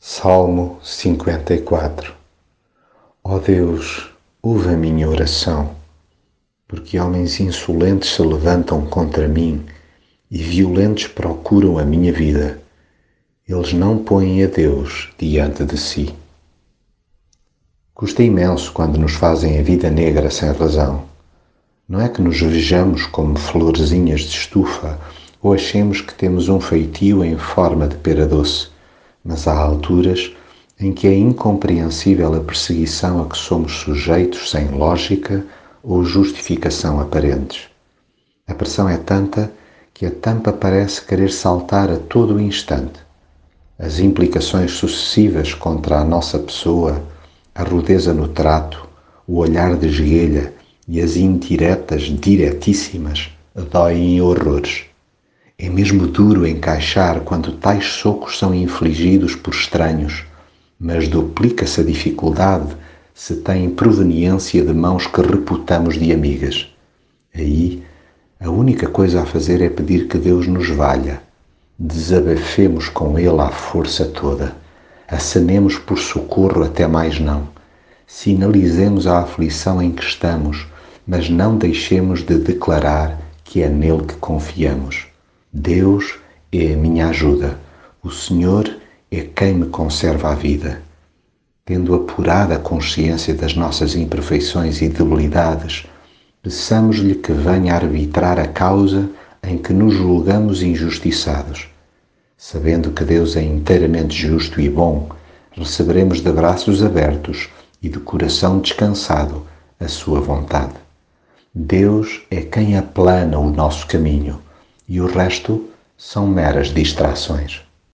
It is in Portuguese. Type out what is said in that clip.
Salmo 54 Ó oh Deus, ouve a minha oração, porque homens insolentes se levantam contra mim e violentos procuram a minha vida. Eles não põem a Deus diante de si. Custa imenso quando nos fazem a vida negra sem razão. Não é que nos vejamos como florzinhas de estufa ou achemos que temos um feitio em forma de pera doce mas há alturas em que é incompreensível a perseguição a que somos sujeitos sem lógica ou justificação aparentes. A pressão é tanta que a tampa parece querer saltar a todo o instante. As implicações sucessivas contra a nossa pessoa, a rudeza no trato, o olhar de esguelha e as indiretas diretíssimas doem horrores. É mesmo duro encaixar quando tais socos são infligidos por estranhos, mas duplica-se a dificuldade se tem proveniência de mãos que reputamos de amigas. Aí, a única coisa a fazer é pedir que Deus nos valha. Desabafemos com Ele à força toda. Acenemos por socorro até mais não. Sinalizemos a aflição em que estamos, mas não deixemos de declarar que é nele que confiamos. Deus é a minha ajuda, o Senhor é quem me conserva a vida. Tendo apurada a consciência das nossas imperfeições e debilidades, peçamos-lhe que venha arbitrar a causa em que nos julgamos injustiçados. Sabendo que Deus é inteiramente justo e bom, receberemos de braços abertos e de coração descansado a sua vontade. Deus é quem aplana o nosso caminho e o resto são meras distrações.